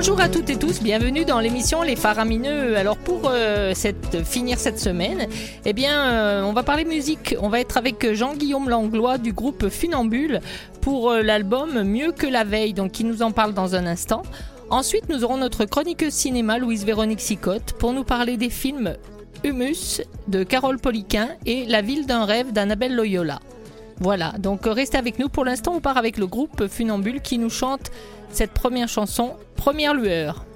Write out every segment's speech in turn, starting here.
Bonjour à toutes et tous, bienvenue dans l'émission Les Faramineux. Alors pour euh, finir cette semaine, eh bien euh, on va parler musique. On va être avec Jean-Guillaume Langlois du groupe Funambule pour euh, l'album Mieux que la veille, donc qui nous en parle dans un instant. Ensuite, nous aurons notre chroniqueuse cinéma Louise Véronique Sicotte pour nous parler des films Humus de Carole Poliquin et La ville d'un rêve d'Annabelle Loyola. Voilà, donc restez avec nous. Pour l'instant, on part avec le groupe Funambule qui nous chante cette première chanson, Première lueur.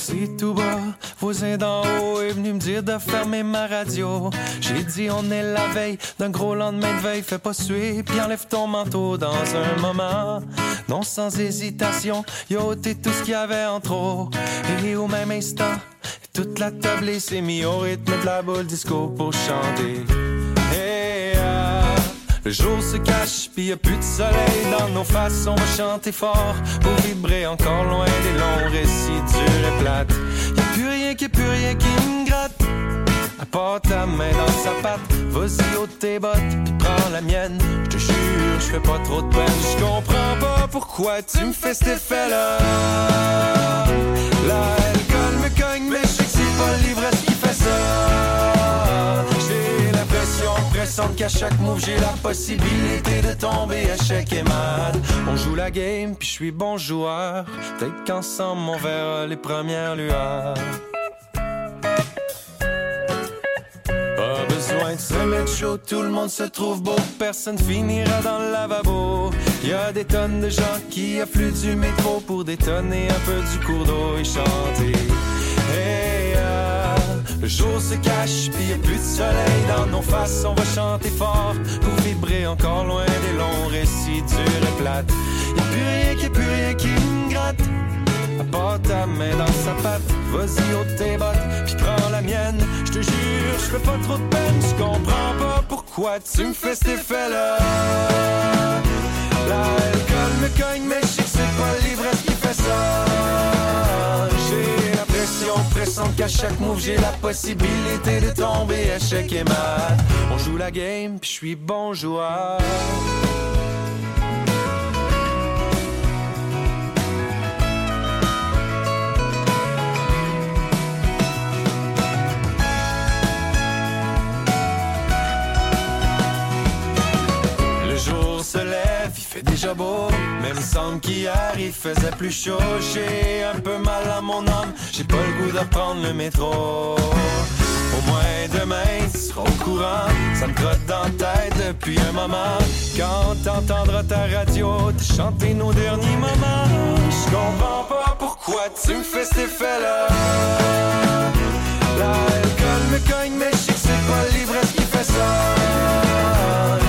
A commencé tout bas. Voisin d'en haut est venu me dire de fermer ma radio. J'ai dit on est la veille d'un gros lendemain de veille. Fais pas suer, puis enlève ton manteau dans un moment. Non, sans hésitation, yo, ôté tout ce qu'il y avait en trop. Et au même instant, toute la table s'est mise au rythme de la boule disco pour chanter. Le jour se cache, puis y a plus de soleil dans nos faces. On va chanter fort pour vibrer encore loin des longs récits durs et plates. Y a plus rien qui, plus rien qui me gratte. Part ta main dans sa patte, vas-y ôte tes bottes, puis prends la mienne. Je te jure, je fais pas trop de peine. Je comprends pas pourquoi tu me fais cet effet-là. L'alcool me cogne, mais je sais que c'est pas qui fait ça. Pressante qu'à chaque move, j'ai la possibilité de tomber échec et mat. On joue la game, puis je suis bon joueur. Peut-être qu'ensemble, on verra les premières lueurs. Pas besoin de se mettre chaud, tout le monde se trouve beau, personne finira dans le lavabo. Y a des tonnes de gens qui affluent du métro pour détonner un peu du cours d'eau et chanter. Le jour se cache, puis y a plus de soleil dans nos faces. On va chanter fort pour vibrer encore loin des longs récits durs et plates. Y a plus rien qui, plus rien qui me gratte. À ta main dans sa patte, vas-y ôte tes bottes, puis prends la mienne. Je te jure, je fais pas trop de peine, je comprends pas pourquoi tu me fais cet effet-là. L'alcool me cogne, mais je sais que c'est pas l'ivresse qui fait ça. Qu'à chaque move, j'ai la possibilité de tomber échec et mat. On joue la game, puis je suis bon joueur. Le jour se lève, fait déjà beau. Même semble qu'hier il faisait plus chaud. J'ai un peu mal à mon âme, j'ai pas le goût de le métro. Au moins demain, tu seras au courant. Ça me trotte dans la tête depuis un moment. Quand t'entendras ta radio, te chanter nos derniers moments. Je comprends pas pourquoi tu me fais cet effet-là. L'alcool me cogne, mais je sais que c'est pas l'ivresse qui fait ça.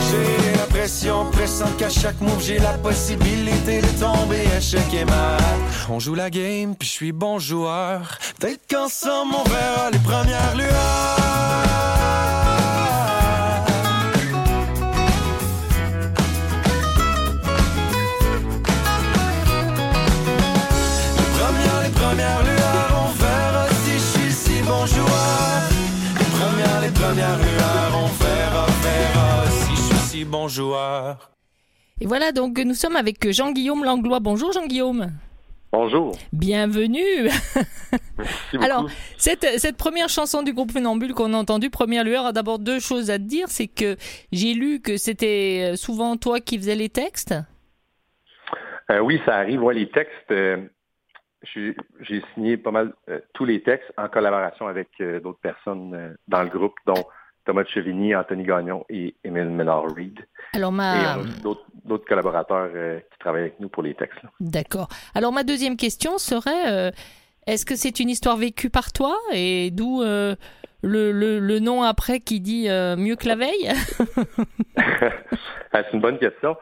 J'ai l'impression pressante qu'à chaque move, j'ai la possibilité de tomber échec et mat. On joue la game, puis je suis bon joueur. Peut-être qu'ensemble, on verra les premières lueurs. Si je suis si bon joueur. Et voilà, donc nous sommes avec Jean-Guillaume Langlois. Bonjour Jean-Guillaume. Bonjour. Bienvenue. Merci beaucoup. Alors, cette, cette première chanson du groupe Funambule qu'on a entendue, Première Lueur, a d'abord deux choses à te dire. C'est que j'ai lu que c'était souvent toi qui faisais les textes. Euh, oui, ça arrive. Ouais, les textes, euh, j'ai j'ai signé pas mal euh, tous les textes en collaboration avec euh, d'autres personnes euh, dans le groupe, dont Thomas Chevigny, Anthony Gagnon et Émile Ménard-Reed. Alors ma... aussi d'autres collaborateurs euh, qui travaillent avec nous pour les textes. D'accord. Alors ma deuxième question serait, euh, est-ce que c'est une histoire vécue par toi et d'où euh, le, le, le nom après qui dit euh, mieux que la veille? Ah, C'est une bonne question.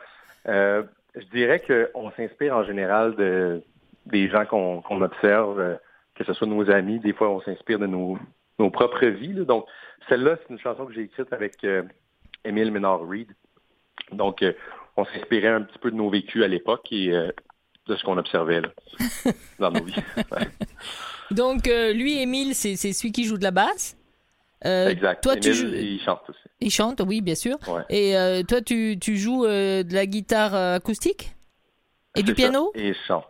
Euh, je dirais qu'on s'inspire en général de des gens qu'on observe, euh, que ce soit nos amis. Des fois, on s'inspire de nos, nos propres vies. là. Donc, celle-là, c'est une chanson que j'ai écrite avec euh, Émile Ménard-Reed. Donc, euh, on s'inspirait un petit peu de nos vécus à l'époque et euh, de ce qu'on observait là, dans nos vies. Donc euh, lui, Émile, c'est celui qui joue de la basse. exact. Toi, tu joues... il chante aussi. Il chante, oui, bien sûr. Et toi, tu, tu joues de la guitare acoustique? Et du piano? Et il chante.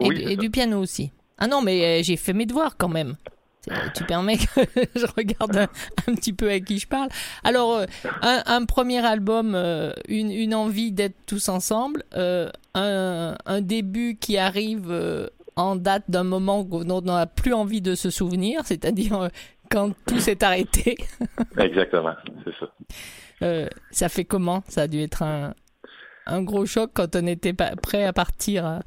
et, du piano aussi. Ah non, mais j'ai fait mes devoirs quand même. Tu permets que je regarde un, petit peu à qui je parle. Alors, euh, un, premier album, euh, une, une, envie d'être tous ensemble, euh, un, un, début qui arrive en date d'un moment dont on n'a plus envie de se souvenir, c'est-à-dire quand tout s'est arrêté. Exactement, c'est ça. ça fait comment? Ça a dû être un, un gros choc quand on était prêt à partir.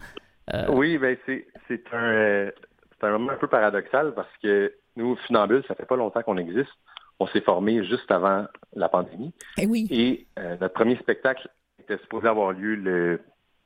Oui, ben c'est un c'est un moment un peu paradoxal parce que nous, Funambule, ça fait pas longtemps qu'on existe. On s'est formé juste avant la pandémie. Et eh oui. Et euh, notre premier spectacle était supposé avoir lieu le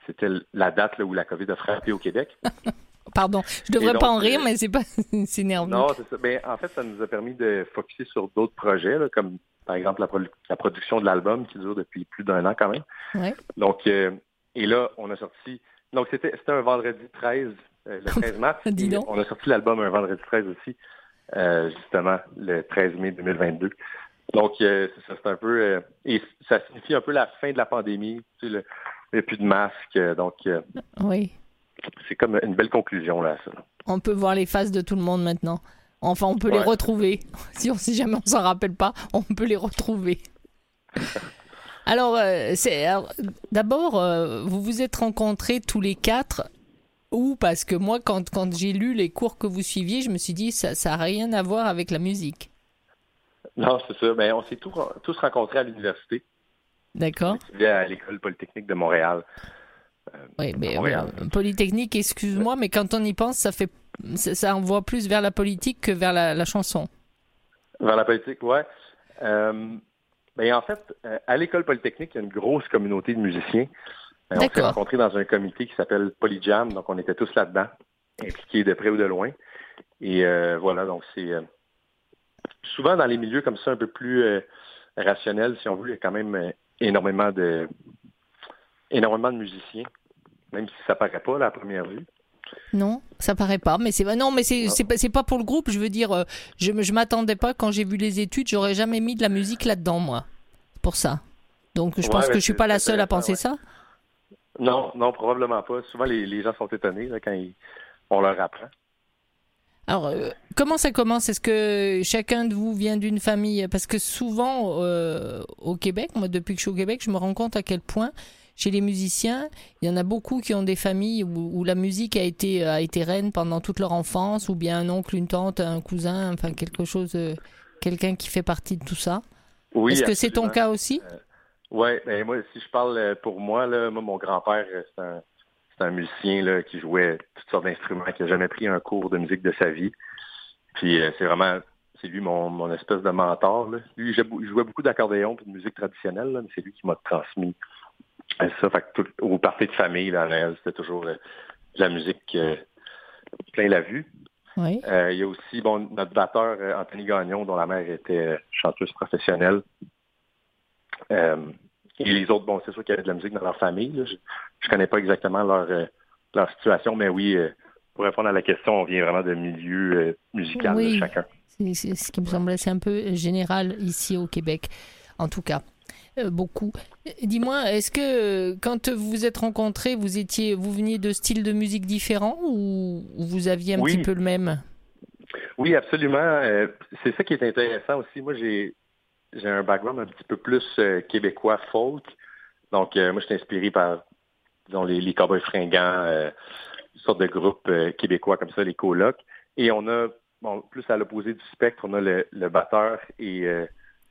c'était la date là, où la COVID a frappé au Québec. Pardon, je devrais pas en rire, euh, mais c'est pas c'est nerveux. Non, c'est ça. Mais ben, en fait, ça nous a permis de focuser sur d'autres projets, comme par exemple la, production de l'album qui dure depuis plus d'un an quand même. Ouais. Donc, euh, et là, on a sorti. Donc, c'était un vendredi 13 euh, le 13 mars. on a sorti l'album un vendredi 13 aussi, euh, justement, le 13 mai 2022. Donc, euh, c'est un peu... et ça signifie un peu la fin de la pandémie. Tu sais, il n'y a plus de masques. donc, oui. c'est comme une belle conclusion, là, ça. On peut voir les faces de tout le monde maintenant. Enfin, on peut les retrouver. Si, on, si jamais on s'en rappelle pas, on peut les retrouver. Alors, c'est d'abord, vous vous êtes rencontrés tous les quatre ou parce que moi, quand, quand j'ai lu les cours que vous suiviez, je me suis dit, ça n'a rien à voir avec la musique. Non, c'est ça. Mais ben, on s'est tous, tous rencontrés à l'université. D'accord. à l'école polytechnique de Montréal. Euh, oui, mais Polytechnique, excuse-moi, mais quand on y pense, ça fait ça, envoie plus vers la politique que vers la, chanson. Vers la politique, ouais. Euh, ben, en fait, euh, à l'école polytechnique, il y a une grosse communauté de musiciens. On s'est rencontrés dans un comité qui s'appelle Polyjam, donc on était tous là-dedans, impliqués de près ou de loin. Et euh, voilà, donc c'est euh, souvent dans les milieux comme ça un peu plus euh, rationnels, si on veut, il y a quand même énormément de énormément de musiciens, même si ça paraît pas à la première vue. Non, ça paraît pas, mais c'est non, mais c'est c'est pas, pas pour le groupe. Je veux dire, je je m'attendais pas quand j'ai vu les études, j'aurais jamais mis de la musique là-dedans moi, pour ça. Donc je pense que je suis pas la seule à penser ça. Non, non, probablement pas. Souvent, les, gens sont étonnés quand on leur apprend. Alors, euh, comment ça commence? Est-ce que chacun de vous vient d'une famille? Parce que souvent, euh, au Québec, moi, depuis que je suis au Québec, je me rends compte à quel point, chez les musiciens, il y en a beaucoup qui ont des familles où, la musique a été, a été reine pendant toute leur enfance, ou bien un oncle, une tante, un cousin, enfin, quelque chose, euh, quelqu'un qui fait partie de tout ça. Oui. Est-ce que c'est ton cas aussi? Oui, ben moi, si je parle euh, pour moi, là, moi, mon grand-père, euh, c'est un, c'est un musicien là, qui jouait toutes sortes d'instruments, qui n'a jamais pris un cours de musique de sa vie. Puis euh, c'est vraiment, c'est lui mon, mon espèce de mentor. Là. Lui, il jouait beaucoup d'accordéon et de musique traditionnelle, là, mais c'est lui qui m'a transmis ça. Fait que tout, au parti de famille, là, c'était toujours de la musique plein la vue. Oui. il y a aussi bon, notre batteur, Anthony Gagnon, dont la mère était chanteuse professionnelle. Euh, et les autres, bon, c'est sûr qu'il y avait de la musique dans leur famille. Je ne connais pas exactement leur, euh, leur situation, mais oui, euh, pour répondre à la question, on vient vraiment de milieu musical de chacun. C'est ce qui me semble c'est un peu général ici au Québec, en tout cas. beaucoup. Dis-moi, est-ce que quand vous vous êtes rencontrés, vous étiez, vous veniez de styles de musique différents ou vous aviez un petit peu le même? Oui, absolument. c'est ça qui est intéressant aussi. Moi, j'ai j'ai un background un petit peu plus euh, québécois folk. Donc, euh, moi, je suis inspiré par disons, les, les Cowboys fringants, euh, une sorte de groupe québécois comme ça, les colocs. Et on a, bon, plus à l'opposé du spectre, on a le, le batteur et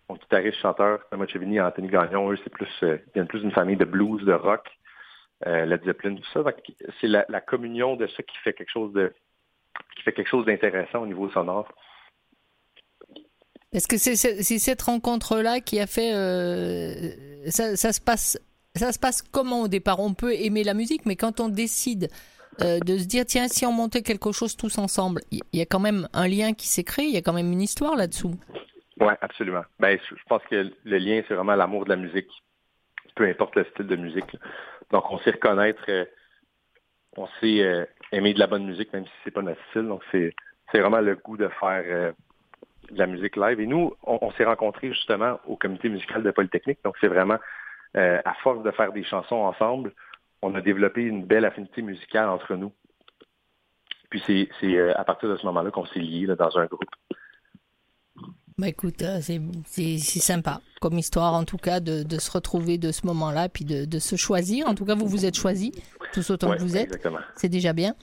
mon guitariste chanteur, Thomas Chevigny et Anthony Gagnon. Eux, c'est plus, ils viennent plus d'une famille de blues, de rock, Led Zeppelin, tout ça. C'est la, la communion de ça qui fait quelque chose de qui fait quelque chose d'intéressant au niveau sonore. Est-ce que c'est cette rencontre-là qui a fait... Euh, ça, se passe, ça se passe comment au départ? On peut aimer la musique, mais quand on décide euh, de se dire, tiens, si on montait quelque chose tous ensemble, il y, a quand même un lien qui s'est créé, il y a quand même une histoire là-dessous. Oui, absolument. Ben, je pense que le lien, c'est vraiment l'amour de la musique, peu importe le style de musique. Donc, on sait reconnaître, euh, on sait aimer de la bonne musique, même si c'est pas notre style. Donc, c'est vraiment le goût de faire de la musique live. Et nous, on, s'est rencontrés justement au comité musical de Polytechnique. Donc, c'est vraiment, euh, à force de faire des chansons ensemble, on a développé une belle affinité musicale entre nous. Puis c'est euh, à partir de ce moment-là qu'on s'est liés dans un groupe. Bah écoute, euh, c'est sympa comme histoire en tout cas de, se retrouver de ce moment-là, puis de, se choisir. En tout cas, vous vous êtes choisis, tous autant que vous êtes. C'est déjà bien.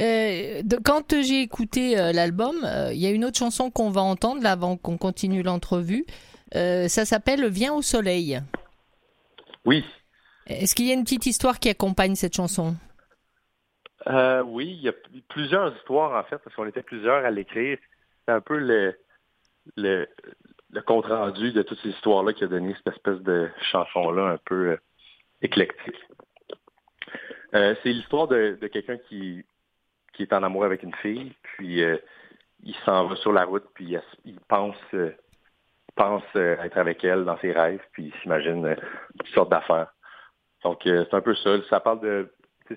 Euh, quand j'ai écouté l'album, il y a une autre chanson qu'on va entendre là avant qu'on continue l'entrevue. ça s'appelle Viens au soleil. Oui. Est-ce qu'il y a une petite histoire qui accompagne cette chanson? Euh, oui, il y a plusieurs histoires en fait, parce qu'on était plusieurs à l'écrire. C'est un peu le, le, compte rendu de toutes ces histoires-là qui a donné cette espèce de chanson-là un peu euh, éclectique. Euh, c'est l'histoire de, quelqu'un qui, qui est en amour avec une fille, puis il s'en va sur la route, puis il, pense, pense être avec elle dans ses rêves, puis il s'imagine toutes sortes d'affaires. Donc c'est un peu ça. Ça parle de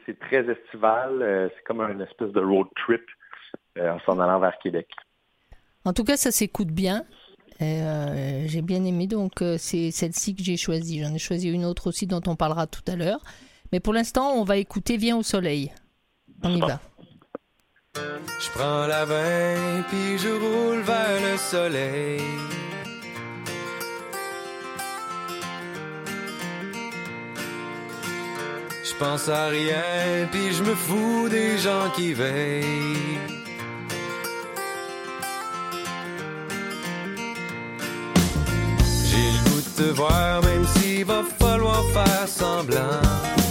c'est très estival. Euh, c'est comme une espèce de road trip euh, en s'en allant vers Québec. En tout cas, ça s'écoute bien. Euh, j'ai bien aimé, donc c'est celle-ci que j'ai choisie. J'en ai choisi une autre aussi dont on parlera tout à l'heure. Mais pour l'instant, on va écouter Viens au soleil. On y va. Je prends la main, puis je roule vers le soleil. Je pense à rien, puis je me fous des gens qui veillent. J'ai le goût de te voir, même s'il va falloir faire semblant.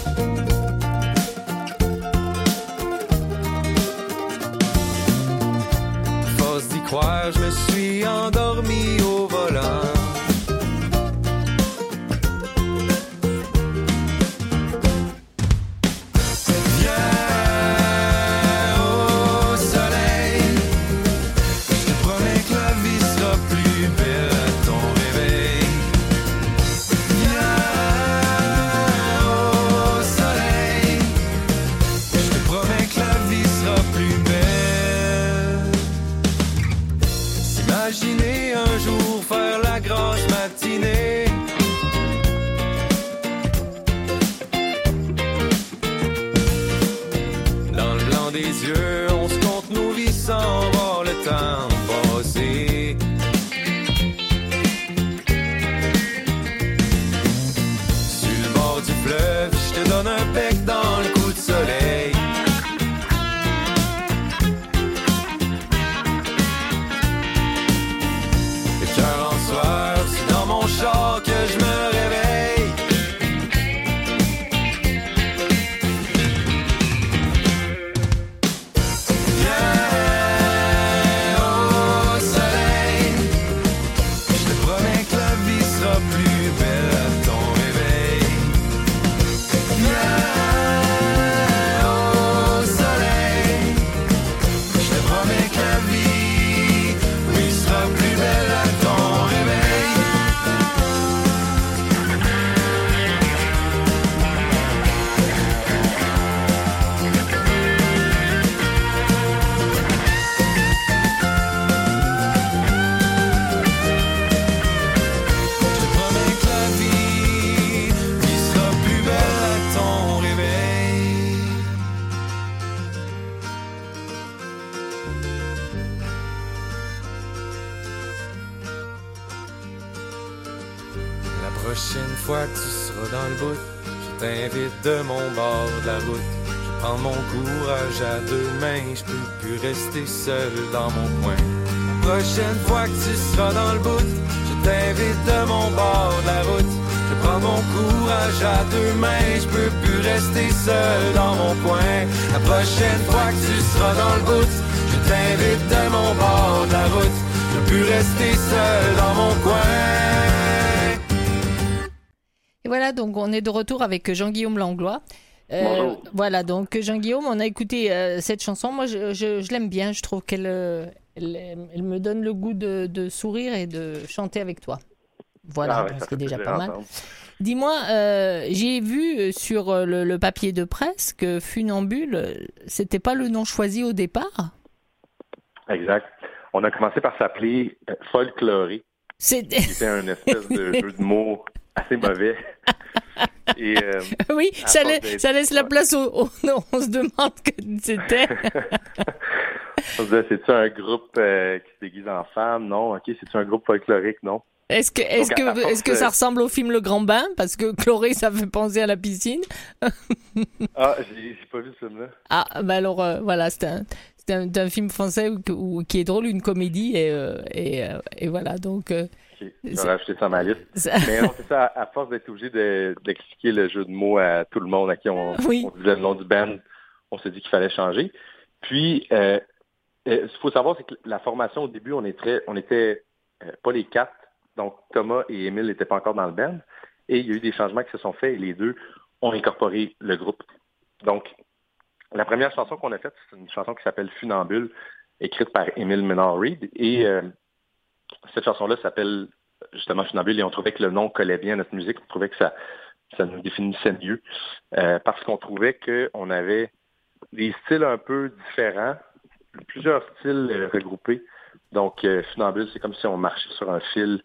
Je me suis endormi au volant. Rester seul dans mon coin. La prochaine fois que tu seras dans le bout, je t'invite de mon bord de la route. Je prends mon courage à deux mains, je peux plus rester seul dans mon coin. La prochaine fois que tu seras dans le bout, je t'invite de mon bord de la route. Je peux plus rester seul dans mon coin. Voilà, donc on est de retour avec Jean-Guillaume Langlois. Euh, voilà, donc Jean-Guillaume, on a écouté euh, cette chanson. Moi, je, l'aime bien. Je trouve qu'elle euh, elle, me donne le goût de, sourire et de chanter avec toi. Voilà, ah c'est déjà pas mal. Dis-moi, j'ai vu sur le, papier de presse que Funambule, c'était pas le nom choisi au départ Exact. on a commencé par s'appeler Folkloré. C'était un espèce de jeu de mots assez mauvais. Et, euh, oui, ça, ça, laisse la place au, Non, on se demande que c'était. on se dit, c'est-tu un groupe euh, qui se déguise en femme? Non. OK, c'est-tu un groupe folklorique? Non. Est-ce que, est-ce que, est-ce que ça ressemble au film Le Grand Bain? Parce que chloré, ça fait penser à la piscine. ah, j'ai, pas vu ce film-là. Ah, bah alors, euh, voilà, c'est un, c'est un, film français qui est drôle, une comédie, et, et, et voilà, donc... J'aurais ajouté ça à ma liste. Mais non, c'est ça, à force d'être obligé d'expliquer le jeu de mots à tout le monde à qui on, disait le nom du band, on s'est dit qu'il fallait changer. Puis, euh, euh, ce qu'il faut savoir, c'est que la formation au début, on était, on était euh, pas les quatre. Donc, Thomas et Émile n'étaient pas encore dans le band. Et il y a eu des changements qui se sont faits et les deux ont incorporé le groupe. Donc, la première chanson qu'on a faite, c'est une chanson qui s'appelle Funambule, écrite par Émile Menard-Reed. Et cette chanson-là s'appelle justement Funambule et on trouvait que le nom collait bien à notre musique. On trouvait que ça, ça nous définissait mieux euh, parce qu'on trouvait qu'on avait des styles un peu différents, plusieurs styles euh, regroupés. Donc, euh, Funambule, c'est comme si on marchait sur un fil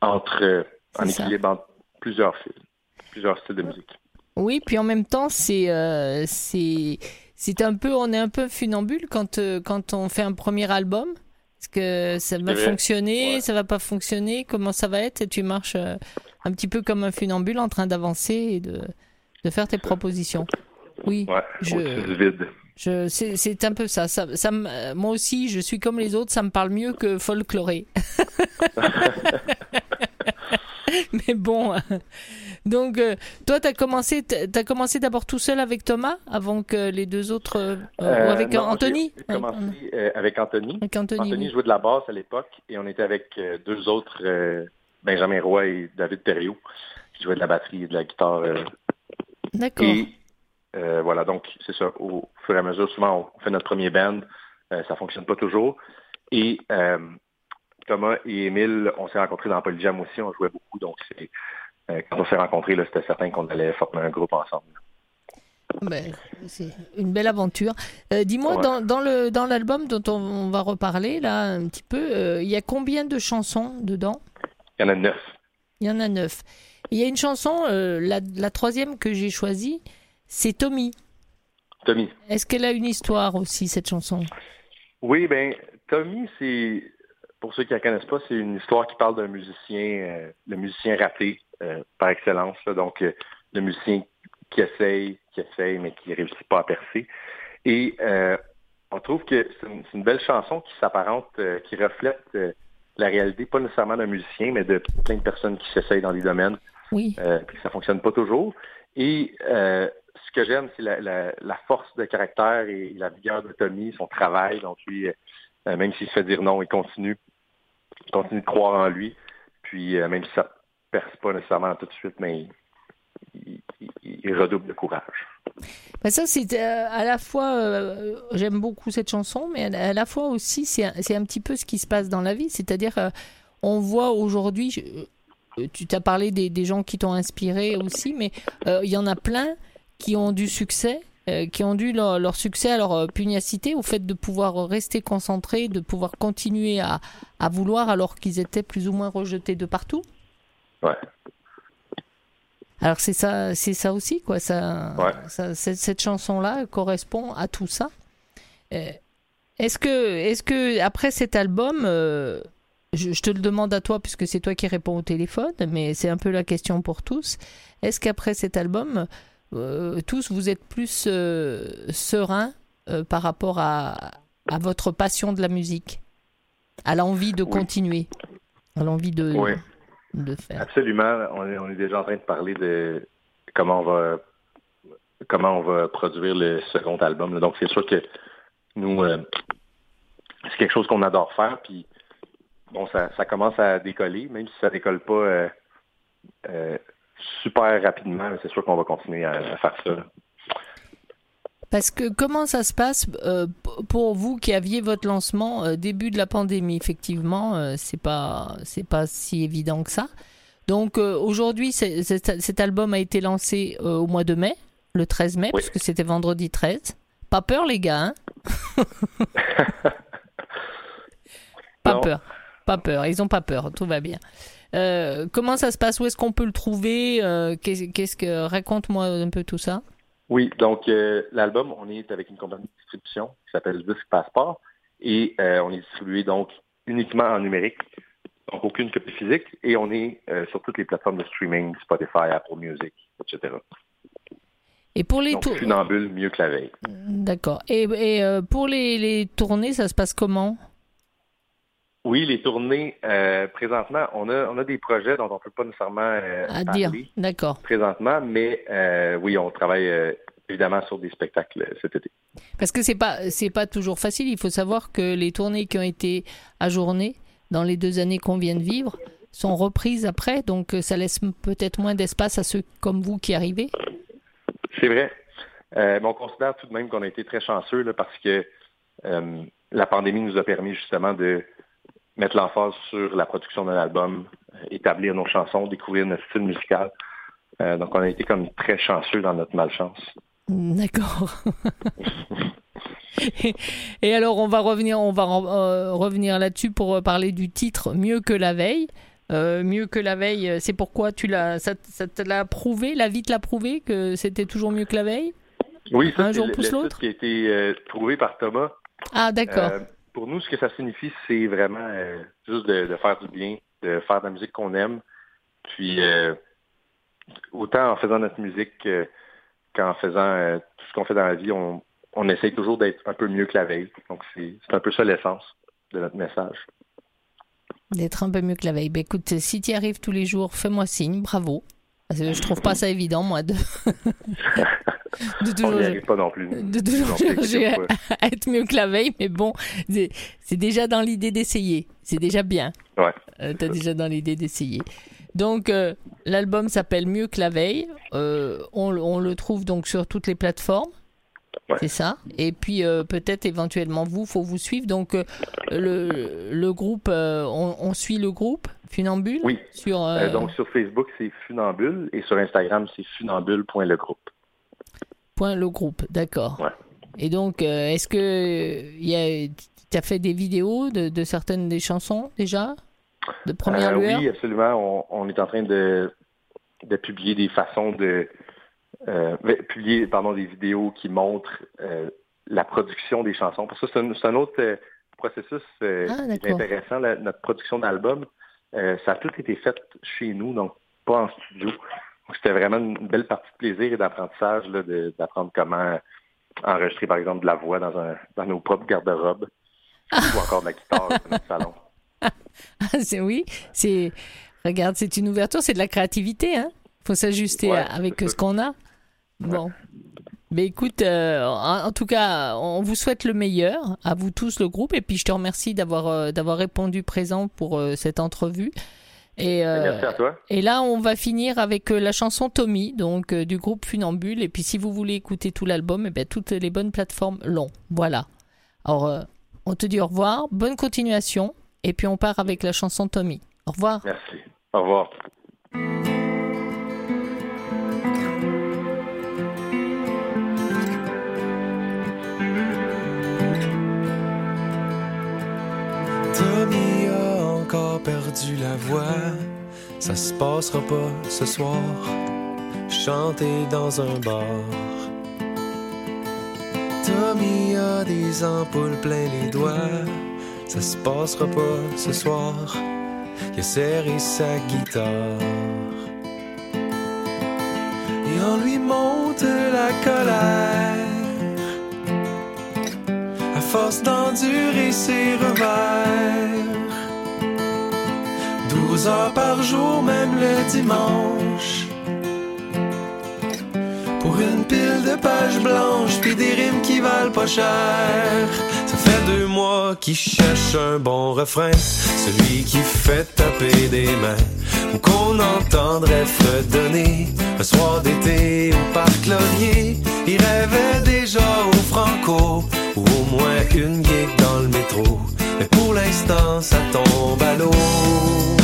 entre, en équilibre entre plusieurs fils, plusieurs styles de musique. Oui, puis en même temps, c'est c'est c'est un peu, on est un peu funambule quand quand on fait un premier album. Est-ce que ça va fonctionner, ça va pas fonctionner? Comment ça va être? Et tu marches euh, un petit peu comme un funambule en train d'avancer et de, de faire tes propositions. Oui. je, je c'est un peu ça. ça, ça moi aussi, je suis comme les autres, ça me parle mieux que folkloré. Mais bon, donc euh, toi, tu as commencé, as commencé d'abord tout seul avec Thomas avant que les deux autres, euh, ou euh, avec Anthony J'ai commencé avec Anthony. Anthony, jouait de la basse à l'époque et on était avec deux autres, Benjamin Roy et David Perriot, qui jouaient de la batterie et de la guitare. D'accord. Et voilà, donc c'est ça. Au fur et à mesure, souvent, on fait notre premier band. ça fonctionne pas toujours. Et Thomas et Émile, on s'est rencontrés dans Polyjam aussi, on jouait beaucoup, donc euh, quand on s'est rencontrés, c'était certain qu'on allait former un groupe ensemble. Ben, c'est une belle aventure. Euh, dis-moi, dans, le dans l'album dont on, va reparler là un petit peu, euh, il y a combien de chansons dedans? Il y en a neuf. Il y en a neuf. Il y a une chanson, la, la, troisième que j'ai choisie, c'est Tommy. Tommy. Est-ce qu'elle a une histoire aussi cette chanson? Oui, ben Tommy, c'est pour ceux qui ne la connaissent pas, c'est une histoire qui parle d'un musicien, le musicien raté, euh, par excellence. Donc, euh, le musicien qui essaye, qui essaye, mais qui ne réussit pas à percer. Et euh, on trouve que c'est une, belle chanson qui s'apparente, qui reflète la réalité, pas nécessairement d'un musicien, mais de plein de personnes qui s'essayent dans des domaines. Oui. puis ça fonctionne pas toujours. Et ce que j'aime, c'est la, force de caractère et la vigueur de Tommy, son travail. Donc lui, même s'il se fait dire non, il continue, continue de croire en lui. Puis même si ça perce pas nécessairement tout de suite, mais il, redouble de courage. Ben ça, c'est euh, à la fois, euh, j'aime beaucoup cette chanson, mais à la fois aussi, c'est un, petit peu ce qui se passe dans la vie. C'est-à-dire, euh, on voit aujourd'hui, tu t'as parlé des, gens qui t'ont inspiré aussi, mais il y en a plein qui ont du succès. Qui ont dû leur, succès à leur pugnacité, au fait de pouvoir rester concentrés, de pouvoir continuer à, à vouloir alors qu'ils étaient plus ou moins rejetés de partout. Ouais. Alors c'est ça, c'est ça aussi quoi. Ça, cette, chanson-là correspond à tout ça. Euh, est-ce que, est-ce que après cet album, euh, je, te le demande à toi puisque c'est toi qui réponds au téléphone, mais c'est un peu la question pour tous. Est-ce qu'après cet album, euh, tous vous êtes plus sereins par rapport à, à, votre passion de la musique, à l'envie de continuer, à l'envie de, Absolument. On est, déjà en train de parler de comment on va comment on va produire le second album. Donc c'est sûr que nous euh, c'est quelque chose qu'on adore faire. Puis bon, ça, commence à décoller, même si ça décolle pas euh, euh, super rapidement, c'est sûr qu'on va continuer à, faire ça. Parce que comment ça se passe pour vous qui aviez votre lancement début de la pandémie? Effectivement, c'est pas c'est pas si évident que ça. Donc euh, aujourd'hui, cet album a été lancé euh, au mois de mai, le 13 mai, puisque c'était vendredi 13. Pas peur les gars, hein? Pas peur, ils ont pas peur, tout va bien. Euh, comment ça se passe? Où est-ce qu'on peut le trouver? Euh, Qu'est-ce que raconte-moi un peu tout ça Oui, donc euh, l'album, on est avec une compagnie de distribution qui s'appelle Disc Passport et on est distribué donc uniquement en numérique, donc aucune copie physique et on est sur toutes les plateformes de streaming, Spotify, Apple Music, etc. Et pour les tournées, mieux que la veille. D'accord. Et, pour les, les tournées, ça se passe comment? Oui, les tournées, euh, présentement, on a, on a des projets dont on ne peut pas nécessairement euh, à dire. D'accord. présentement, mais euh, oui, on travaille évidemment sur des spectacles cet été. Parce que c'est pas c'est pas toujours facile. Il faut savoir que les tournées qui ont été ajournées dans les deux années qu'on vient de vivre sont reprises après, donc ça laisse peut-être moins d'espace à ceux comme vous qui arrivez. C'est vrai. mais on considère tout de même qu'on a été très chanceux là, parce que la pandémie nous a permis justement de mettre l'emphase sur la production d'un album, euh, établir nos chansons, découvrir notre style musical. Euh, donc, on a été comme très chanceux dans notre malchance. D'accord. et, alors, on va revenir, on va euh, revenir là-dessus pour parler du titre Mieux que la veille. mieux que la veille, c'est pourquoi tu l'as, ça, te l'a prouvé, la vie te l'a prouvé que c'était toujours mieux que la veille? Oui, ça, c'est le, qui a été prouvé par Thomas. Ah, d'accord pour nous, ce que ça signifie, c'est vraiment euh, juste de, faire du bien, de faire de la musique qu'on aime. Puis, euh, autant en faisant notre musique qu'en faisant euh, tout ce qu'on fait dans la vie, on, on essaye toujours d'être un peu mieux que la veille. Donc, c'est un peu ça l'essence de notre message. D'être un peu mieux que la veille. Ben, écoute, si tu y arrives tous les jours, fais-moi signe, bravo. Je trouve pas ça évident, moi, de, de toujours, On pas non plus. De toujours chercher à, être mieux que la veille, mais bon, c'est déjà dans l'idée d'essayer. C'est déjà bien. Ouais. Euh, tu as déjà dans l'idée d'essayer. Donc, euh, l'album s'appelle Mieux que la veille. Euh, on, on, le trouve donc sur toutes les plateformes. C'est ça. Et puis euh, peut-être éventuellement vous, faut vous suivre. Donc euh, le, le, groupe, euh, on, suit le groupe Funambule. Oui. Sur donc sur Facebook c'est Funambule et sur Instagram c'est funambule.legroupe. Point le groupe, d'accord. Et donc est-ce que tu as fait des vidéos de, de, certaines des chansons déjà? De première lueur Oui, absolument. On, on, est en train de de publier des façons de euh, publier pardon, des vidéos qui montrent euh, la production des chansons. Parce que c'est un, autre euh, processus euh, ah, intéressant, notre production d'album. ça a tout été fait chez nous, donc pas en studio. C'était vraiment une belle partie de plaisir et d'apprentissage d'apprendre comment enregistrer, par exemple, de la voix dans, un, dans nos propres garde-robes ou encore de la guitare dans notre salon. c'est oui, c'est regarde, c'est une ouverture, c'est de la créativité, hein. Faut s'ajuster avec ce qu'on a. Bon. Mais écoute, euh, en, tout cas, on vous souhaite le meilleur, à vous tous, le groupe, et puis je te remercie d'avoir euh, d'avoir répondu présent pour euh, cette entrevue. Et, Merci à toi. Et là, on va finir avec la chanson Tommy, donc du groupe Funambule. Et puis, si vous voulez écouter tout l'album, et eh bien, toutes les bonnes plateformes l'ont. Voilà. Alors, on te dit au revoir, bonne continuation, et puis on part avec la chanson Tommy. Au revoir. Merci. Au revoir. La voix. Ça se passera pas ce soir. Chanter dans un bar. Tommy a des ampoules plein les doigts. Ça se passera pas ce soir. Il a sa guitare. Et on lui monte la colère force d'endurer ses revers. Heures par jour, même le dimanche. Pour une pile de pages blanches, puis des rimes qui valent pas cher. Ça fait deux mois qu'il cherche un bon refrain, celui qui fait taper des mains, ou qu'on entendrait fredonner un soir d'été au parc Laurier. Il rêvait déjà au Franco ou au moins une gig dans le métro. Mais pour l'instant, ça tombe à l'eau.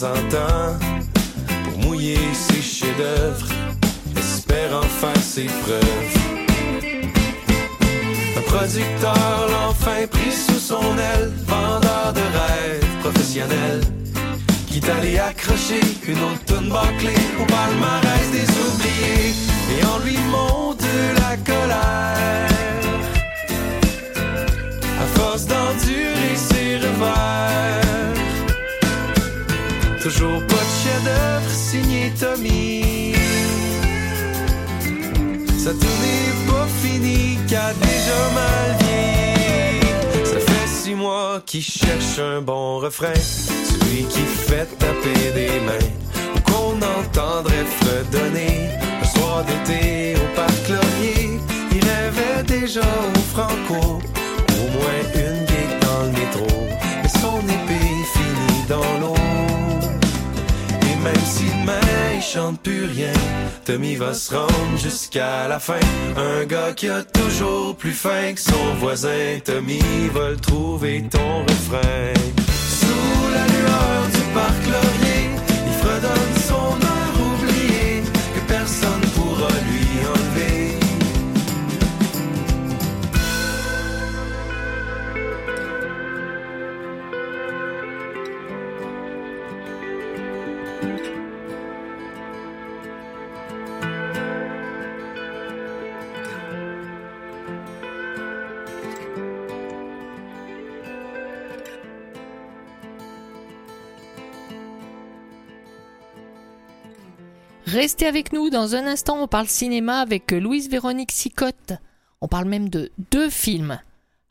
Temps pour mouiller ses chefs-d'œuvre, espérant faire ses preuves. Un producteur l'enfin pris sous son aile, vendeur de rêves professionnel, qui allé accrocher une autre tonne bâclée au palmarès des oubliés, et en lui monte la colère. Toujours pas de chef-d'œuvre signé Tommy. Ça tournée pas fini, qu'a déjà mal vieilli. Ça fait six mois qu'il cherche un bon refrain, celui qui fait taper des mains, ou qu'on entendrait fredonner un soir d'été au parc Laurier. Il rêvait déjà au Franco, au moins une gig dans le métro, mais son épée finit dans l'eau. Même si demain il chante plus rien, Tommy va se rendre jusqu'à la fin. Un gars qui a toujours plus faim que son voisin, Tommy va le trouver ton refrain. Restez avec nous dans un instant, on parle cinéma avec Louise Véronique Sicotte. On parle même de deux films.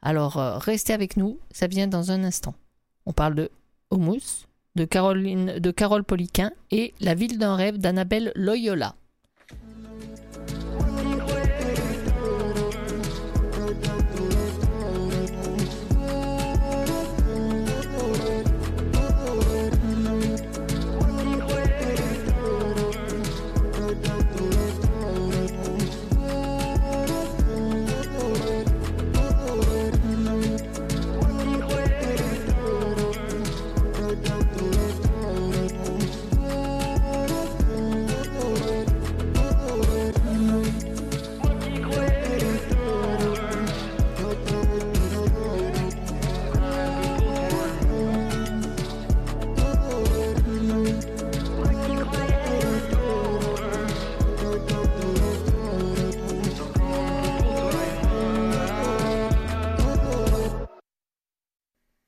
Alors euh, restez avec nous, ça vient dans un instant. On parle de Homus, de Caroline de Carole Poliquin et La ville d'un rêve d'Annabelle Loyola.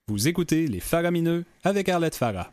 Vous écoutez Les Faramineux avec Arlette Farah.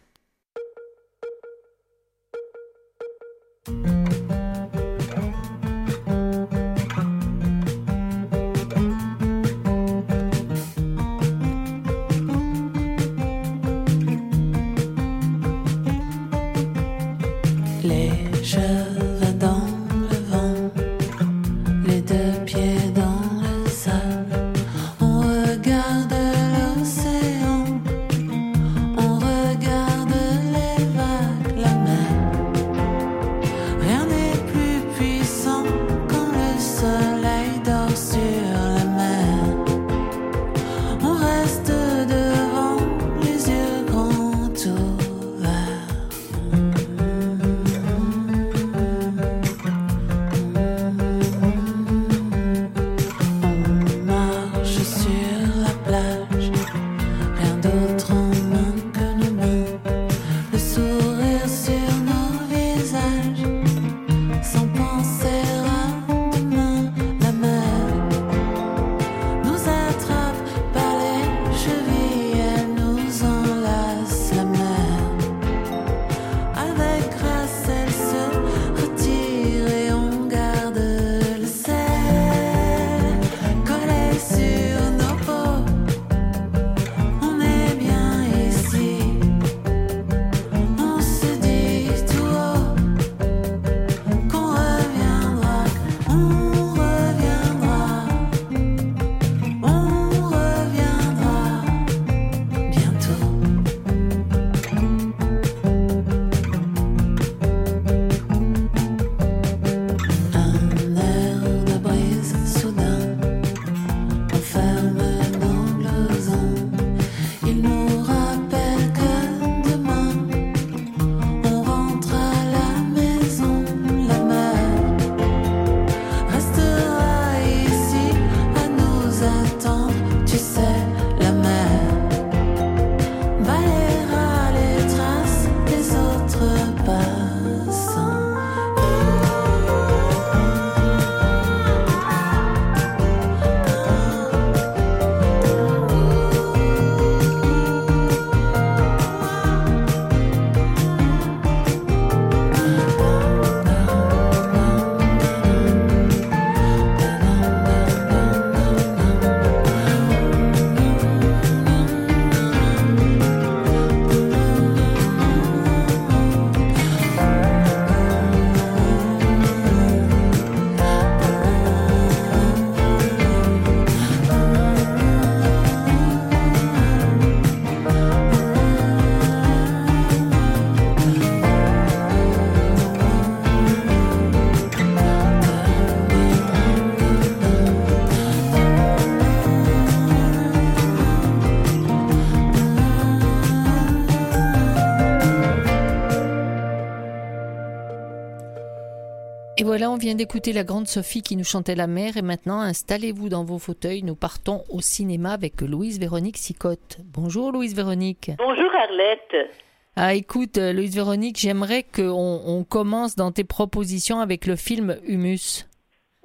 Voilà, on vient d'écouter la grande Sophie qui nous chantait la mer et maintenant installez-vous dans vos fauteuils, nous partons au cinéma avec Louise Véronique Sicotte. Bonjour Louise Véronique. Bonjour Arlette. Ah écoute euh, Louise Véronique, j'aimerais qu'on on commence dans tes propositions avec le film Humus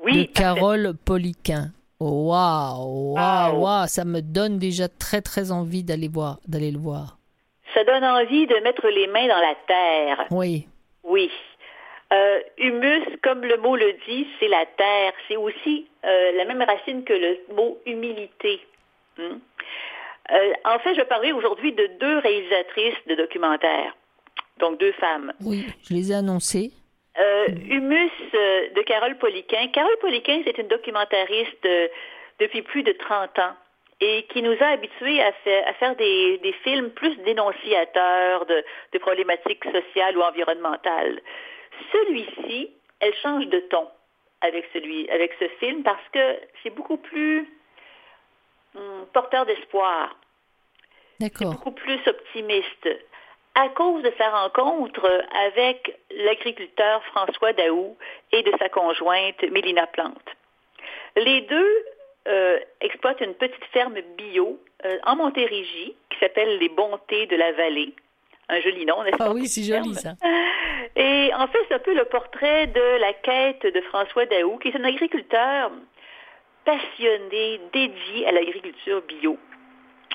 Oui, de Carole Poliquin. Waouh, waouh, Waouh. waouh, ça me donne déjà très très envie d'aller voir, d'aller le voir. ça donne envie de mettre les mains dans la terre. Oui, Oui. Euh, humus, comme le mot le dit, c'est la terre. C'est aussi euh, la même racine que le mot humilité. Hmm? Euh, en fait, je vais parler aujourd'hui de deux réalisatrices de documentaires, donc deux femmes. oui, je les ai annoncés. Euh, Humus de Carole Poliquin. Carole Poliquin, c'est une documentariste depuis plus de 30 ans et qui nous a habitués à, fa- à faire des, des films plus dénonciateurs de, de problématiques sociales ou environnementales. Celui-ci, elle change de ton avec celui, avec ce film parce que c'est beaucoup plus hum, porteur d'espoir beaucoup plus optimiste à cause de sa rencontre avec l'agriculteur François Daou et de sa conjointe Mélina Plante. Les deux euh, exploitent une petite ferme bio euh, en Montérégie qui s'appelle Les Bontés de la Vallée. Un joli nom, n'est-ce pas? Ah oui, c'est joli ça. Et en fait, c'est un peu le portrait de la quête de François Daou, qui est un agriculteur passionné, dédié à l'agriculture bio.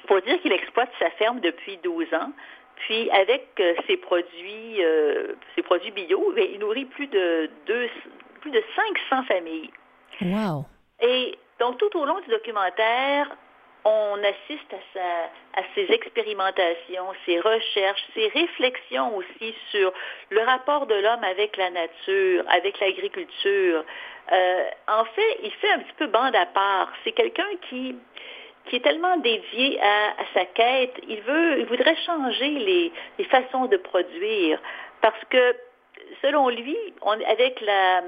Pour dire qu'il exploite sa ferme depuis 12 ans, puis avec euh, ses produits, euh, ses produits bio, ben, il nourrit plus de, deux, plus de 500 familles. Waouh. Et donc, tout au long du documentaire, on assiste à, sa, à ses expérimentations, ses recherches, ses réflexions aussi sur le rapport de l'homme avec la nature, avec l'agriculture. Euh, en fait, il fait un petit peu bande à part. C'est quelqu'un qui, est tellement dédié à, sa quête. Il veut, il voudrait changer les, façons de produire parce que, selon lui, avec la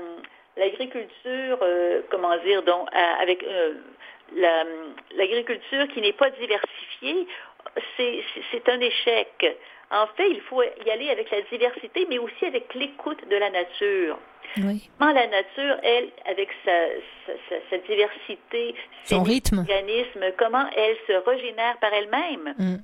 l'agriculture, euh, comment dire, donc, avec euh, la- l'agriculture qui n'est pas diversifiée, c'est un échec. En fait, il faut y aller avec la diversité, mais aussi avec l'écoute de la nature. Oui. Comment la nature, elle, avec sa, sa, sa- sa diversité, Son ses rythme. organismes, comment elle se régénère par elle-même? Mm.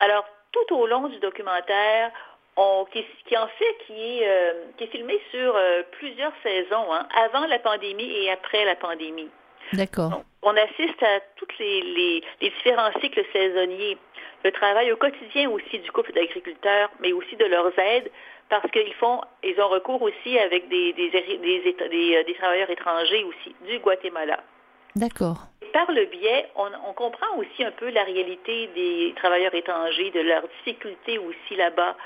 Alors, tout au long du documentaire, on, qui, qui en fait qui est, euh, qui est filmé sur euh, plusieurs saisons, hein, avant la pandémie et après la pandémie. D'accord. On assiste à tous les, les- les différents cycles saisonniers, le travail au quotidien aussi du couple d'agriculteurs, mais aussi de leurs aides, parce qu'ils font, ils ont recours aussi avec des, des, euh, des travailleurs étrangers aussi, du Guatemala. D'accord. Par le biais, on, on comprend aussi un peu la réalité des travailleurs étrangers, de leurs difficultés aussi là-bas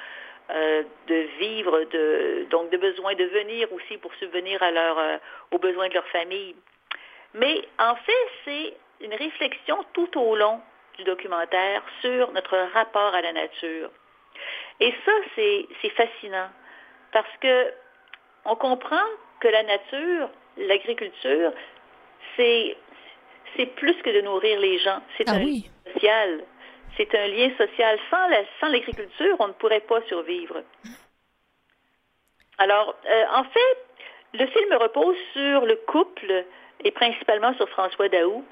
euh, de vivre, de, donc de besoin de venir aussi pour subvenir à leur, euh, aux besoins de leur famille. Mais en fait, c'est une réflexion tout au long du documentaire sur notre rapport à la nature. Et ça, c'est fascinant parce que on comprend que la nature, l'agriculture, c'est plus que de nourrir les gens. C'est Ah un oui. lien social. C'est un lien social. Sans la- sans l'agriculture, on ne pourrait pas survivre. Alors, euh, en fait, le film repose sur le couple et principalement sur François Daou.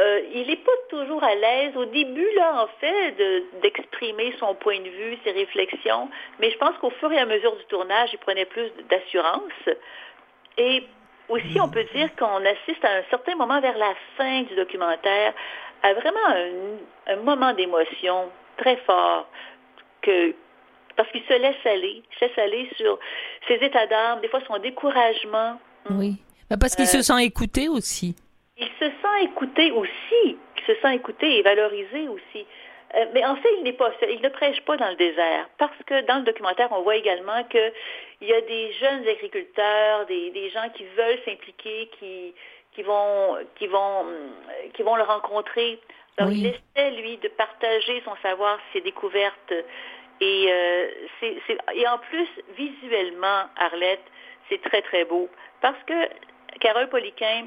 Euh, il n'est pas toujours à l'aise au début, là, en fait, de- d'exprimer son point de vue, ses réflexions, mais je pense qu'au fur et à mesure du tournage, il prenait plus d'assurance. Et aussi, on peut dire qu'on assiste à un certain moment vers la fin du documentaire à vraiment un, moment d'émotion très fort parce qu'il se laisse aller, il se laisse aller sur ses états d'âme, des fois son découragement. Oui. Bah, parce qu'il Euh, se sent écouté aussi. Il se sent écouté aussi, il se sent écouté et valorisé aussi. Euh, mais en fait, il n'est pas seul. Il ne prêche pas dans le désert. Parce que dans le documentaire, on voit également qu'il y a des jeunes agriculteurs, des, des gens qui veulent s'impliquer, qui, qui, vont, qui, vont, hum, qui vont le rencontrer. Alors, Oui. il essaie, lui, de partager son savoir, ses découvertes. Et, euh, et en plus, visuellement, Arlette, c'est très, très beau. Parce que Carole Poliquin,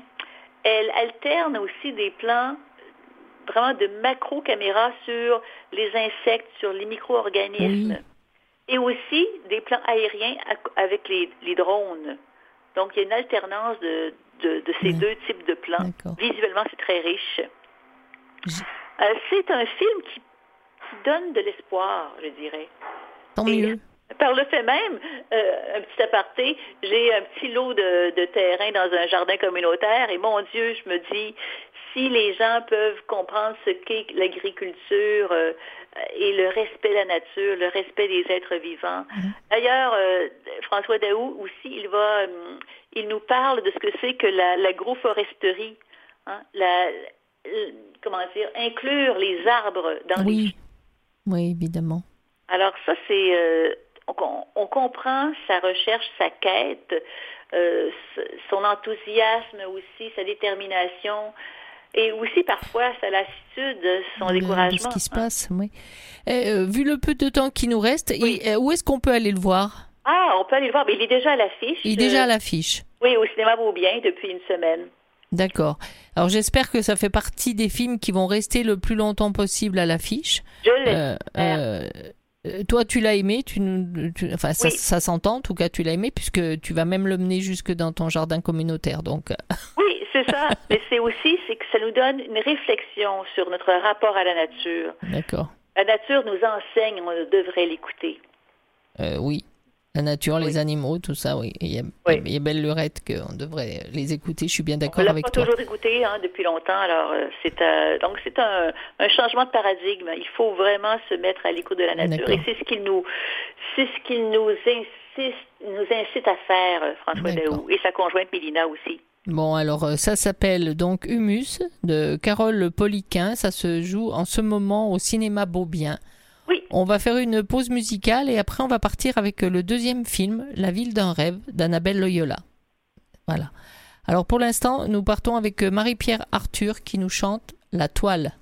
elle alterne aussi des plans vraiment de macro-caméra sur les insectes, sur les micro-organismes. Oui. Et aussi des plans aériens avec les, les drones. Donc, il y a une alternance de, de, de ces deux types de plans. Visuellement, c'est très riche. Euh, c'est un film qui, qui donne de l'espoir, je dirais. Tant Et- mieux. Par le fait même, euh, un petit aparté, j'ai un petit lot de, de terrain dans un jardin communautaire et mon Dieu, je me dis, si les gens peuvent comprendre ce qu'est l'agriculture euh, et le respect de la nature, le respect des êtres vivants. D'ailleurs, euh, François Daou aussi, il va, il nous parle de ce que c'est que la- l'agroforesterie, hein, la, comment dire, inclure les arbres dans les Oui. Oui, évidemment. alors ça, c'est euh, on, on comprend sa recherche, sa quête, euh, son enthousiasme aussi, sa détermination, et aussi parfois sa lassitude, son découragement. ce qui se hein. passe, oui. Euh, vu le peu de temps qui nous reste, Oui. euh, où est-ce qu'on peut aller le voir? Ah, on peut aller le voir, mais il est déjà à l'affiche. Il est déjà Euh, à l'affiche. Oui, au cinéma Beaubien depuis une semaine. D'accord. Alors j'espère que ça fait partie des films qui vont rester le plus longtemps possible à l'affiche. Je l'espère. Euh, euh, euh, toi, tu l'as aimé, tu, enfin ça, Oui. ça s'entend. En tout cas, tu l'as aimé puisque tu vas même le mener jusque dans ton jardin communautaire. Donc, euh, Oui, c'est ça. mais c'est aussi c'est que ça nous donne une réflexion sur notre rapport à la nature. d'accord. La nature nous enseigne, on devrait l'écouter. Euh, oui. La nature, les animaux, tout ça, oui. Il y a, Oui. il y a belle lurette qu'on devrait les écouter. Je suis bien On d'accord l'a avec toi. toujours écouté hein, depuis longtemps, alors euh, c'est euh, donc c'est un, un changement de paradigme. Il faut vraiment se mettre à l'écoute de la nature, et c'est ce qu'il nous, c'est ce qu'il nous insiste, nous incite à faire, euh, François. Daou, et sa conjointe Mélina aussi. Bon, alors ça s'appelle donc Humus de Carole Poliquin. Ça se joue en ce moment au cinéma Beaubien. On va faire une pause musicale et après on va partir avec euh, le deuxième film, La ville d'un rêve d'Annabelle Loyola. Voilà. Alors pour l'instant, nous partons avec euh, Marie-Pierre Arthur qui nous chante La toile.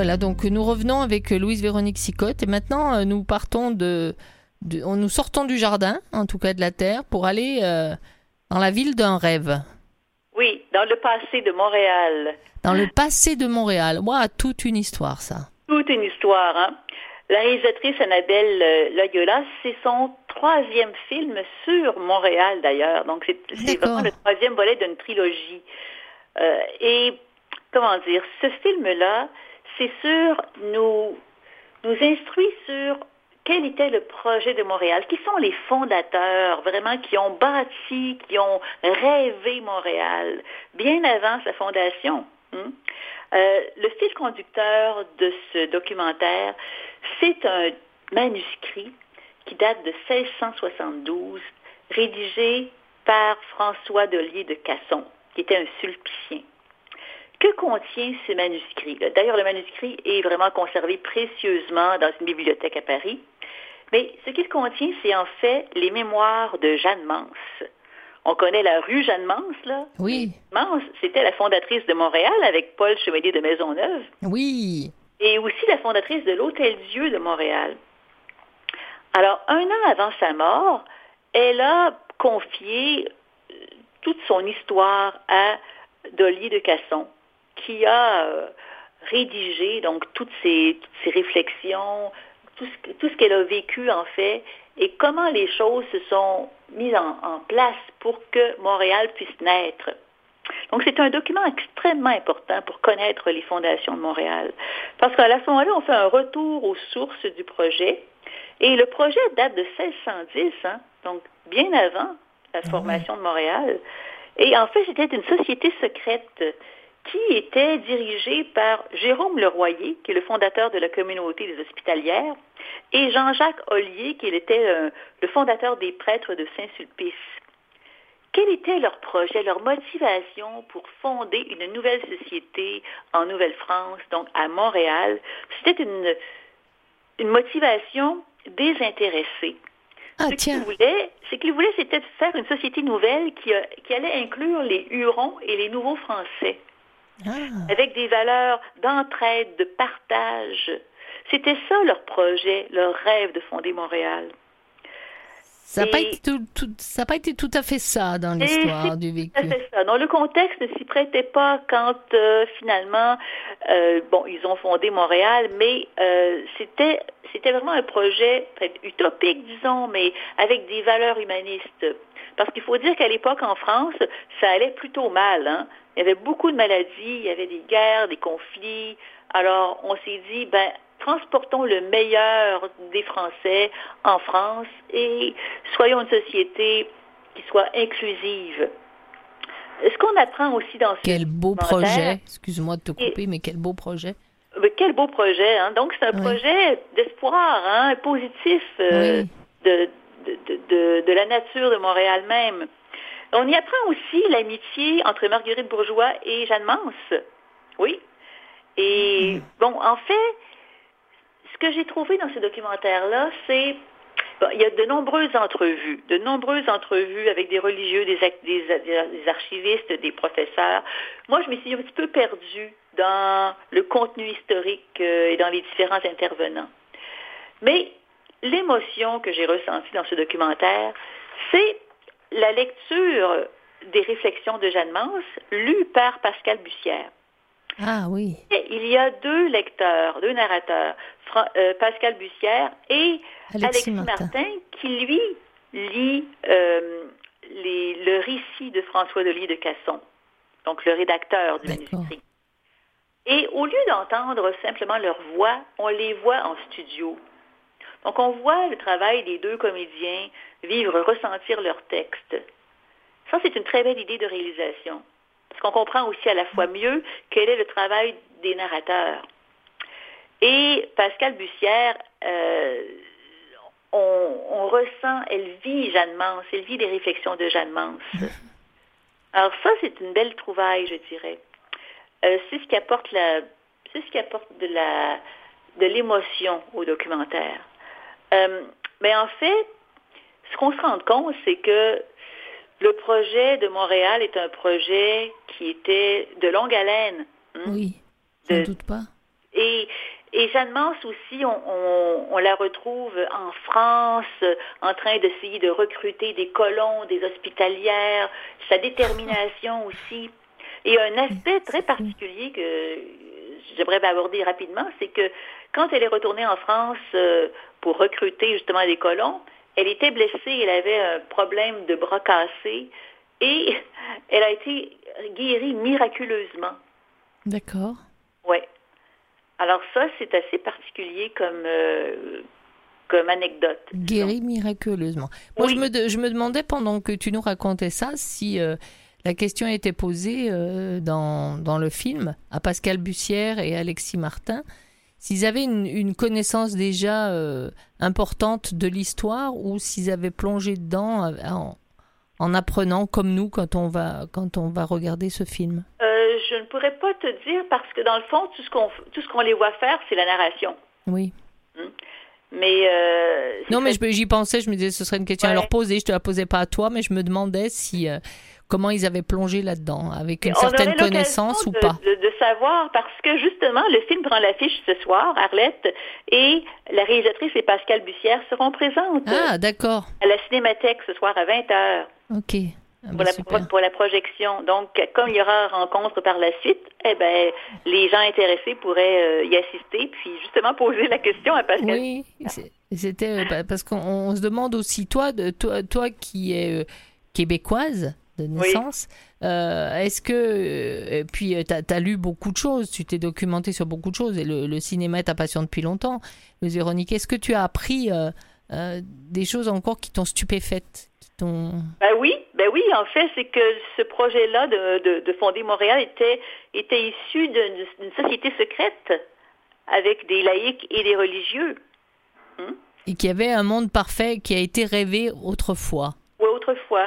Voilà, donc nous revenons avec Louise Véronique Sicotte et maintenant euh, nous partons de, de- on- nous sortons du jardin, en tout cas de la terre, pour aller euh, dans la ville d'un rêve, Oui, dans le passé de Montréal. dans le passé de Montréal. Moi, toute une histoire, ça. Toute une histoire, hein. La réalisatrice Annabelle euh, Loyola, c'est son troisième film sur Montréal d'ailleurs. Donc c'est vraiment le troisième volet d'une trilogie. Euh, et comment dire, ce film-là, c'est sûr, nous, instruit sur quel était le projet de Montréal, qui sont les fondateurs vraiment qui ont bâti, qui ont rêvé Montréal, bien avant sa fondation. hein. Euh, le fil conducteur de ce documentaire, c'est un manuscrit qui date de 1672, rédigé par François Delier de Casson, qui était un sulpicien. Que contient ce manuscrit D'ailleurs, le manuscrit est vraiment conservé précieusement dans une bibliothèque à Paris. Mais ce qu'il contient, c'est en fait les mémoires de Jeanne Mance. On connaît la rue Jeanne Mance, là? Oui, Mance, c'était la fondatrice de Montréal avec Paul Chevalier de Maisonneuve oui. et aussi la fondatrice de l'Hôtel Dieu de Montréal. Alors, un an avant sa mort, elle a confié euh, toute son histoire à Dolly de Casson, qui a euh, rédigé donc toutes ses réflexions, tout ce, que- tout ce qu'elle a vécu en fait, et comment les choses se sont mises en, en place pour que Montréal puisse naître. Donc, c'est un document extrêmement important pour connaître les fondations de Montréal. Parce qu'à ce moment-là, on fait un retour aux sources du projet. Et le projet date de 1610, hein, donc bien avant la formation de Montréal. Et en fait, c'était une société secrète qui était dirigée par Jérôme Leroyer, qui est le fondateur de la communauté des hospitalières, et Jean-Jacques Ollier, qui était euh, le fondateur des prêtres de Saint-Sulpice. Quel était leur projet, leur motivation pour fonder une nouvelle société en Nouvelle-France, donc à Montréal? C'était une, une motivation désintéressée. Ah, Ce qu'ils voulaient, c'est qu'ils voulaient, c'était de faire une société nouvelle qui, a- qui allait inclure les Hurons et les Nouveaux Français, Ah, avec des valeurs d'entraide, de partage. C'était ça leur projet, leur rêve de fonder Montréal. ça n'a pas, été tout, pas été à fait ça dans l'histoire du vécu. tout à fait ça. Non, le contexte ne s'y prêtait pas quand euh, finalement, euh, bon, ils ont fondé Montréal, mais euh, c'était c'était vraiment un projet utopique, disons, mais avec des valeurs humanistes. Parce qu'il faut dire qu'à l'époque en France, ça allait plutôt mal. Hein? Il y avait beaucoup de maladies, il y avait des guerres, des conflits. Alors, on s'est dit, ben, transportons le meilleur des Français en France et soyons une société qui soit inclusive. Ce qu'on apprend aussi dans ce Quel beau projet. Excuse-moi de te couper, mais quel beau projet. euh, Quel beau projet. Hein? Donc, c'est un Oui. projet d'espoir, hein, positif euh, Oui. de, de, de- la nature de Montréal même. On y apprend aussi l'amitié entre Marguerite Bourgeois et Jeanne Mance. Oui. Et Mm. bon, en fait, ce que j'ai trouvé dans ce documentaire-là, c'est bon, il y a de nombreuses entrevues, de nombreuses entrevues avec des religieux, des, des, des archivistes, des professeurs. Moi, je me suis un petit peu perdue dans le contenu historique euh, et dans les différents intervenants. Mais l'émotion que j'ai ressentie dans ce documentaire, c'est la lecture des réflexions de Jeanne Mance, lues par Pascal Bussière. Ah oui. Et il y a deux lecteurs, deux narrateurs, Fra- euh, Pascal Bussière et Alexis Alexis Martin. Martin, qui lui lit euh, les- le récit de François Delis de Casson, donc le rédacteur du manuscrit. Et au lieu d'entendre simplement leur voix, on les voit en studio. Donc on voit le travail des deux comédiens vivre, ressentir leur texte. Ça, c'est une très belle idée de réalisation. Parce qu'on comprend aussi à la fois mieux quel est le travail des narrateurs. Et Pascal Bussière, euh, on, on ressent, elle vit Jeanne Mance, elle vit les réflexions de Jeanne Mance. Alors ça, c'est une belle trouvaille, je dirais. Euh, c'est ce qui apporte la, c'est ce qui apporte de la, de l'émotion au documentaire. Euh, mais en fait, ce qu'on se rend compte, c'est que le projet de Montréal est un projet qui était de longue haleine. hein. Oui. Je ne doute pas. Et Jeanne Mance aussi, on, on- on la retrouve en France, en train d'essayer de recruter des colons, des hospitalières, sa détermination aussi. Et un aspect très particulier que j'aimerais aborder rapidement, c'est que quand elle est retournée en France euh, pour recruter justement des colons, elle était blessée, elle avait un problème de bras cassé et elle a été guérie miraculeusement. D'accord. Ouais. Alors ça, c'est assez particulier comme, euh, comme anecdote. Guéri miraculeusement. Moi, Oui. je, me de- je me demandais pendant que tu nous racontais ça si euh, la question était posée euh, dans, dans le film à Pascal Bussière et Alexis Martin, s'ils avaient une, une connaissance déjà euh, importante de l'histoire ou s'ils avaient plongé dedans euh, en, en apprenant comme nous quand on va, quand on va regarder ce film? Euh, je ne pourrais pas te dire parce que dans le fond, tout ce qu'on tout ce qu'on les voit faire, c'est la narration. Oui. Mais euh, c'est Non, mais j'y pensais, je me disais ce serait une question à leur poser. Je te la posais pas à toi, mais je me demandais si comment ils avaient plongé là-dedans, avec une on certaine connaissance ou pas? De, de savoir parce que justement, le film prend l'affiche ce soir, Arlette, et la réalisatrice et Pascal Bussière seront présentes Ah, d'accord. à la Cinémathèque ce soir à 20h. Ok. Ah, pour, la, super. pro- pour la projection. Donc, comme il y aura rencontre par la suite, eh ben, les gens intéressés pourraient euh, y assister, puis justement poser la question à Pascal. Oui, c'était euh, bah, parce qu'on on se demande aussi toi, de, toi, toi qui es euh, québécoise de naissance, euh, est-ce que euh, et puis tu as, lu beaucoup de choses, tu t'es documenté sur beaucoup de choses et le, le cinéma est ta passion depuis longtemps. Louise Véronique, est-ce que tu as appris euh, euh, des choses encore qui t'ont stupéfaite, qui Ben oui, ben oui, en fait, c'est que ce projet-là de, de, de fonder Montréal était, était issu d'une d'une société secrète avec des laïcs et des religieux. et qu'il y avait un monde parfait qui a été rêvé autrefois.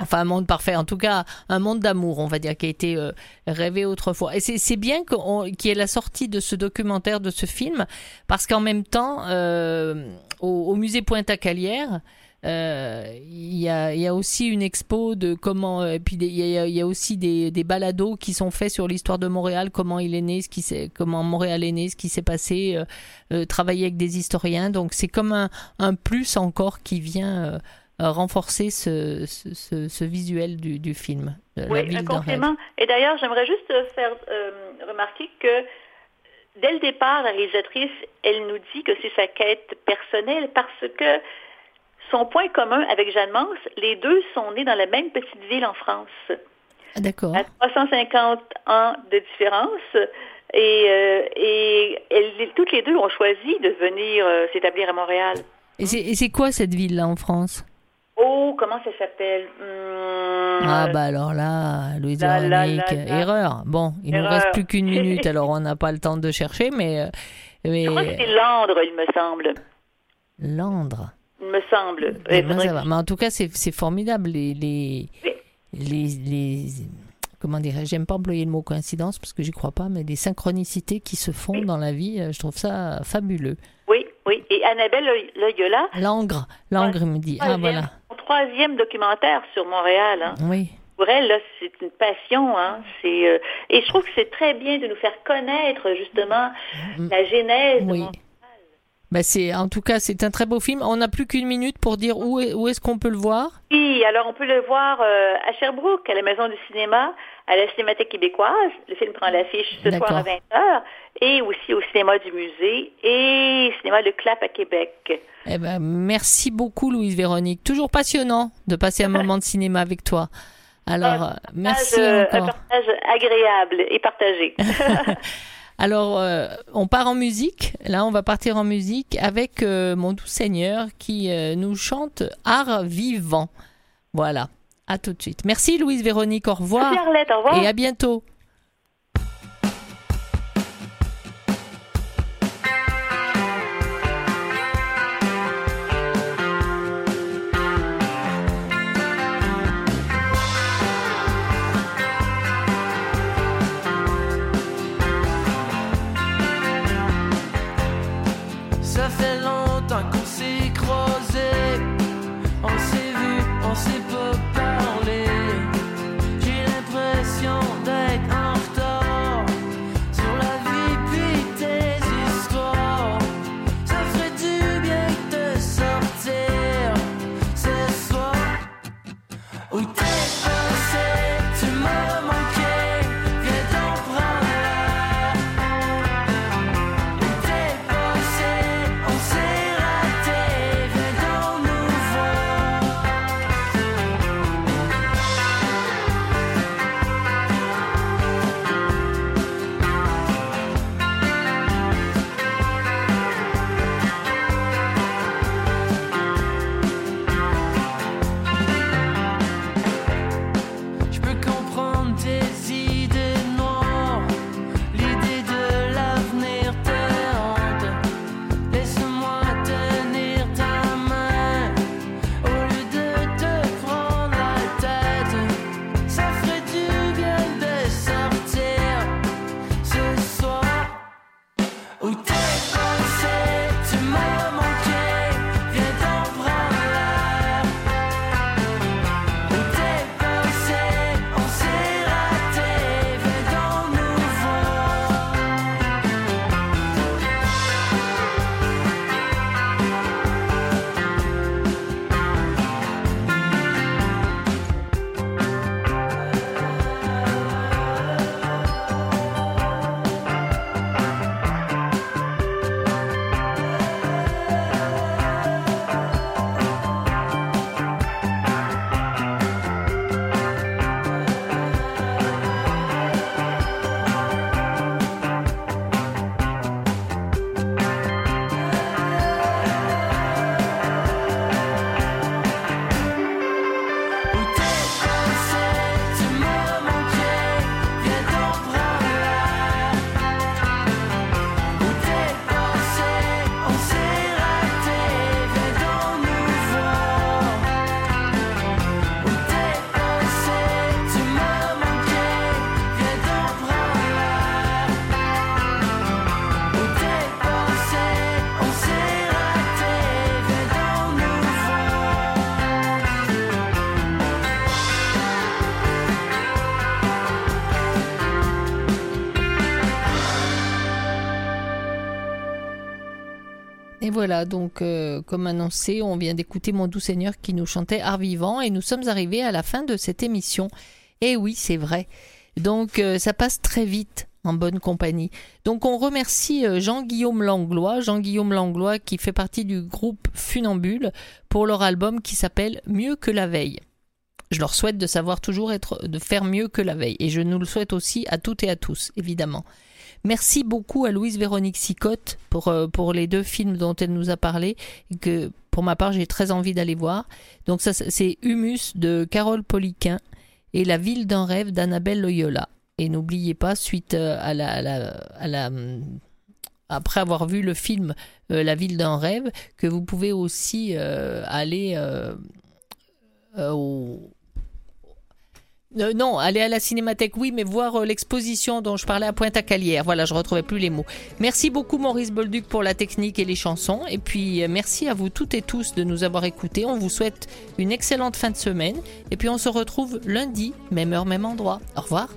Enfin, un monde parfait, en tout cas, un monde d'amour, on va dire, qui a été euh, rêvé autrefois. Et c'est bien qu'il y ait la sortie de ce documentaire, de ce film, parce qu'en même temps, euh, au, au musée Pointe-à-Calière, euh, il y, a, y a aussi une expo de comment, et puis il y a, y a aussi des, des balados qui sont faits sur l'histoire de Montréal, comment il est né, ce qui s'est, comment Montréal est né, ce qui s'est passé, euh, euh, travailler avec des historiens. Donc c'est comme un, un plus encore qui vient euh, euh, renforcer ce, ce, ce- ce visuel du, du film. de la Oui, ville un complément. Et d'ailleurs, j'aimerais juste euh, faire euh, remarquer que dès le départ, la réalisatrice, elle nous dit que c'est sa quête personnelle parce que son point commun avec Jeanne Mance, les deux sont nés dans la même petite ville en France. Ah, D'accord. à 350 ans de différence. Et, euh, et elles- toutes les deux ont choisi de venir euh, s'établir à Montréal. Et c'est quoi cette ville-là en France? Oh, comment ça s'appelle? Hum, Ah bah alors là, Louise là, là, Véronique, là, là. erreur. Bon, il nous Erreur. reste plus qu'une minute, alors on n'a pas le temps de chercher, mais, euh, mais Je crois que c'est Landre, il me semble. Landre. Il me semble. Eh ben, ça va. Mais en tout cas, c'est formidable. Les, les, Oui. les, les- comment dirais j'aime pas employer le mot coïncidence parce que j'y crois pas, mais des synchronicités qui se font dans la vie, euh, je trouve ça fabuleux. Oui, oui. Et Annabelle Loyola, Langres, Langres me dit. Ah voilà. Troisième documentaire sur Montréal. hein. Oui. Pour elle, là, c'est une passion. Hein. C'est, euh, et je trouve que c'est très bien de nous faire connaître justement la genèse de Mm. Oui. Montréal. Bah c'est, en tout cas, c'est un très beau film. On n'a plus qu'une minute pour dire où, est, où est-ce qu'on peut le voir. Oui, alors on peut le voir euh, à Sherbrooke, à la Maison du cinéma, à la Cinémathèque québécoise. Le film prend l'affiche ce soir à D'accord. 20h. Et aussi au cinéma du musée et cinéma Le Clap à Québec. Eh ben, merci beaucoup, Louise Véronique. Toujours passionnant de passer un moment de cinéma avec toi. Alors, euh, merci Euh, Un encore. partage agréable et partagé. Alors, euh, on part en musique. Là, on va partir en musique avec euh, mon doux Seigneur qui euh, nous chante Art vivant. Voilà. À tout de suite. Merci, Louise Véronique. Au revoir. Merci Arlette, au revoir. Et à bientôt. Voilà, donc euh, comme annoncé, on vient d'écouter Mon doux Seigneur qui nous chantait Art vivant et nous sommes arrivés à la fin de cette émission. Et oui, c'est vrai. Donc euh, ça passe très vite en bonne compagnie. Donc on remercie euh, Jean-Guillaume Langlois, Jean-Guillaume Langlois qui fait partie du groupe Funambule pour leur album qui s'appelle Mieux que la veille. Je leur souhaite de savoir toujours être, de faire mieux que la veille. Et je nous le souhaite aussi à toutes et à tous, évidemment. Merci beaucoup à Louise Véronique Sicotte pour, euh, pour les deux films dont elle nous a parlé, que pour ma part j'ai très envie d'aller voir. Donc ça c'est Humus de Carole Poliquin et La ville d'un rêve d'Annabelle Loyola. Et n'oubliez pas, suite euh, à la, à la, la après avoir vu le film euh, La ville d'un rêve, que vous pouvez aussi aller au, euh, non, aller à la Cinémathèque, oui, mais voir euh, l'exposition dont je parlais à Pointe-à-Calière. Voilà, je retrouvais plus les mots. Merci beaucoup Maurice Bolduc pour la technique et les chansons. Et puis euh, merci à vous toutes et tous de nous avoir écoutés. On vous souhaite une excellente fin de semaine. Et puis on se retrouve lundi, même heure, même endroit. Au revoir.